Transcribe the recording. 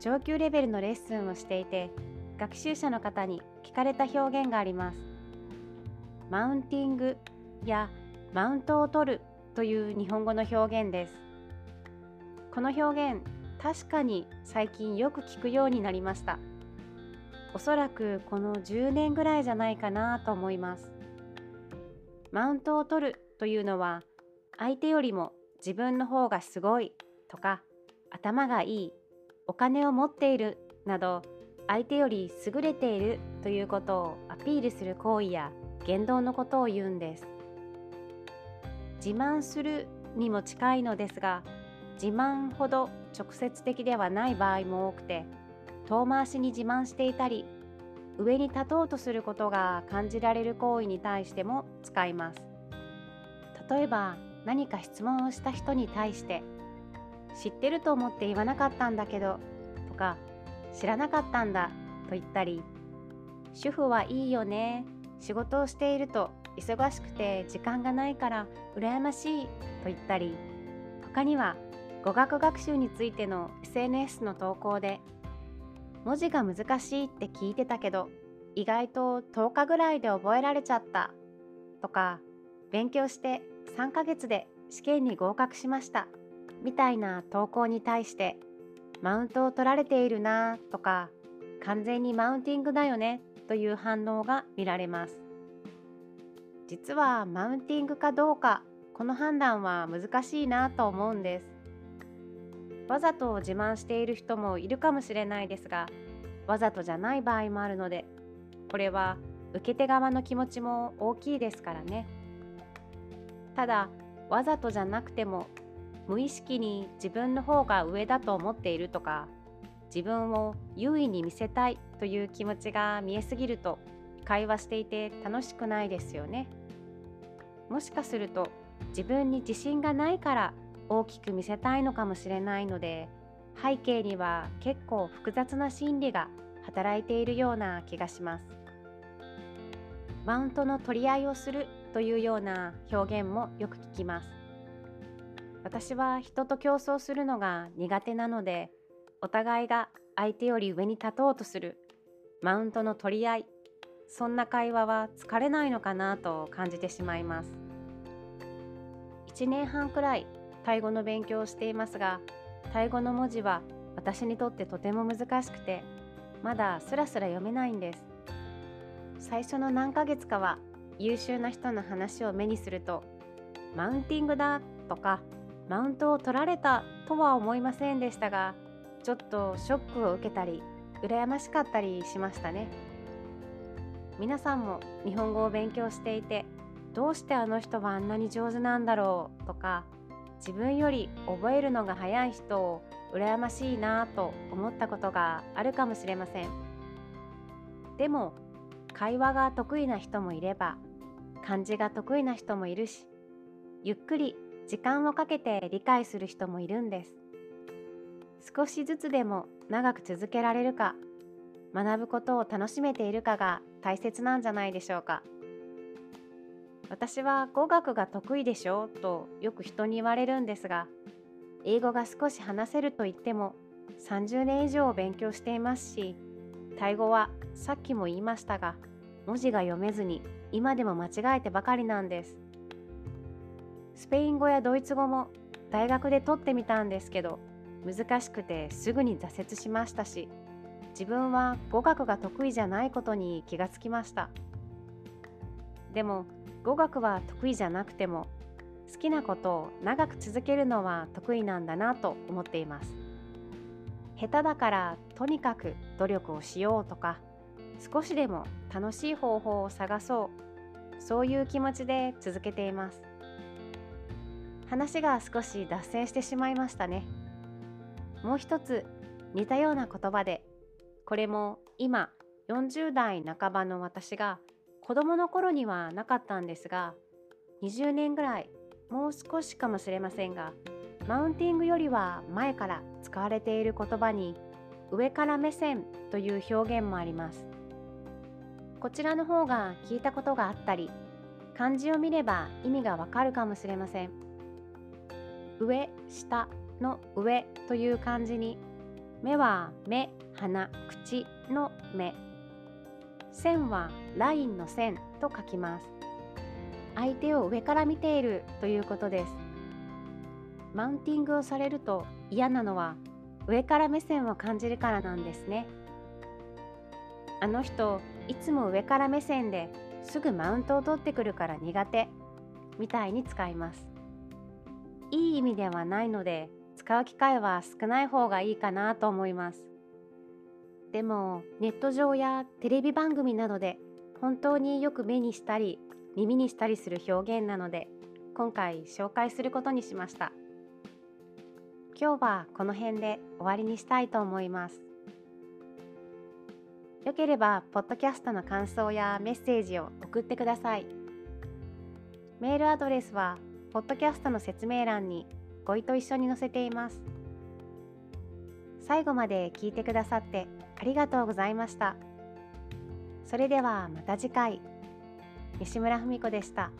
上級レベルのレッスンをしていて学習者の方に聞かれた表現があります。マウンティングやマウントを取るという日本語の表現です。この表現確かに最近よく聞くようになりました。おそらくこの10年ぐらいじゃないかなと思います。マウントを取るというのは相手よりも自分の方がすごいとか頭がいいお金を持っているなど相手より優れているということをアピールする行為や言動のことを言うんです。自慢するにも近いのですが自慢ほど直接的ではない場合も多くて遠回しに自慢していたり上に立とうとすることが感じられる行為に対しても使います。例えば何か質問をした人に対して知ってると思って言わなかったんだけどとか知らなかったんだと言ったり主婦はいいよね仕事をしていると忙しくて時間がないから羨ましいと言ったり他には語学学習についての SNS の投稿で文字が難しいって聞いてたけど意外と10日ぐらいで覚えられちゃったとか勉強して3ヶ月で試験に合格しました。みたいな投稿に対してマウントを取られているなとか完全にマウンティングだよねという反応が見られます。実はマウンティングかどうかこの判断は難しいなと思うんです。わざと自慢している人もいるかもしれないですがわざとじゃない場合もあるのでこれは受け手側の気持ちも大きいですからね。ただわざとじゃなくても無意識に自分の方が上だと思っているとか自分を優位に見せたいという気持ちが見えすぎると会話していて楽しくないですよね。もしかすると自分に自信がないから大きく見せたいのかもしれないので背景には結構複雑な心理が働いているような気がします。マウントの取り合いをするというような表現もよく聞きます。私は人と競争するのが苦手なのでお互いが相手より上に立とうとするマウントの取り合いそんな会話は疲れないのかなと感じてしまいます。1年半くらいタイ語の勉強をしていますがタイ語の文字は私にとってとても難しくてまだスラスラ読めないんです。最初の何ヶ月かは優秀な人の話を目にするとマウンティングだとかマウントを取られたとは思いませんでしたがちょっとショックを受けたり羨ましかったりしましたね。皆さんも日本語を勉強していてどうしてあの人はあんなに上手なんだろうとか自分より覚えるのが早い人を羨ましいなと思ったことがあるかもしれません。でも会話が得意な人もいれば漢字が得意な人もいるしゆっくり時間をかけて理解する人もいるんです。少しずつでも長く続けられるか学ぶことを楽しめているかが大切なんじゃないでしょうか。私は語学が得意でしょとよく人に言われるんですが英語が少し話せると言っても30年以上勉強していますしタイ語はさっきも言いましたが文字が読めずに今でも間違えてばかりなんです。スペイン語やドイツ語も大学で取ってみたんですけど難しくてすぐに挫折しましたし自分は語学が得意じゃないことに気がつきました。でも語学は得意じゃなくても好きなことを長く続けるのは得意なんだなと思っています。下手だからとにかく努力をしようとか少しでも楽しい方法を探そうそういう気持ちで続けています。話が少し脱線してしまいましたね。もう一つ似たような言葉でこれも今40代半ばの私が子供の頃にはなかったんですが20年ぐらいもう少しかもしれませんがマウンティングよりは前から使われている言葉に上から目線という表現もあります。こちらの方が聞いたことがあったり漢字を見れば意味がわかるかもしれません。上下の上という漢字に目は目鼻口の目。線はラインの線と書きます。相手を上から見ているということです。マウンティングをされると嫌なのは上から目線を感じるからなんですね。あの人いつも上から目線ですぐマウントを取ってくるから苦手みたいに使います。いい意味ではないので使う機会は少ない方がいいかなと思います。でもネット上やテレビ番組などで本当によく目にしたり耳にしたりする表現なので今回紹介することにしました。今日はこの辺で終わりにしたいと思います。よければポッドキャストの感想やメッセージを送ってください。メールアドレスはポッドキャストの説明欄にご意と一緒に載せています。最後まで聞いてくださってありがとうございました。それではまた次回。西村文子でした。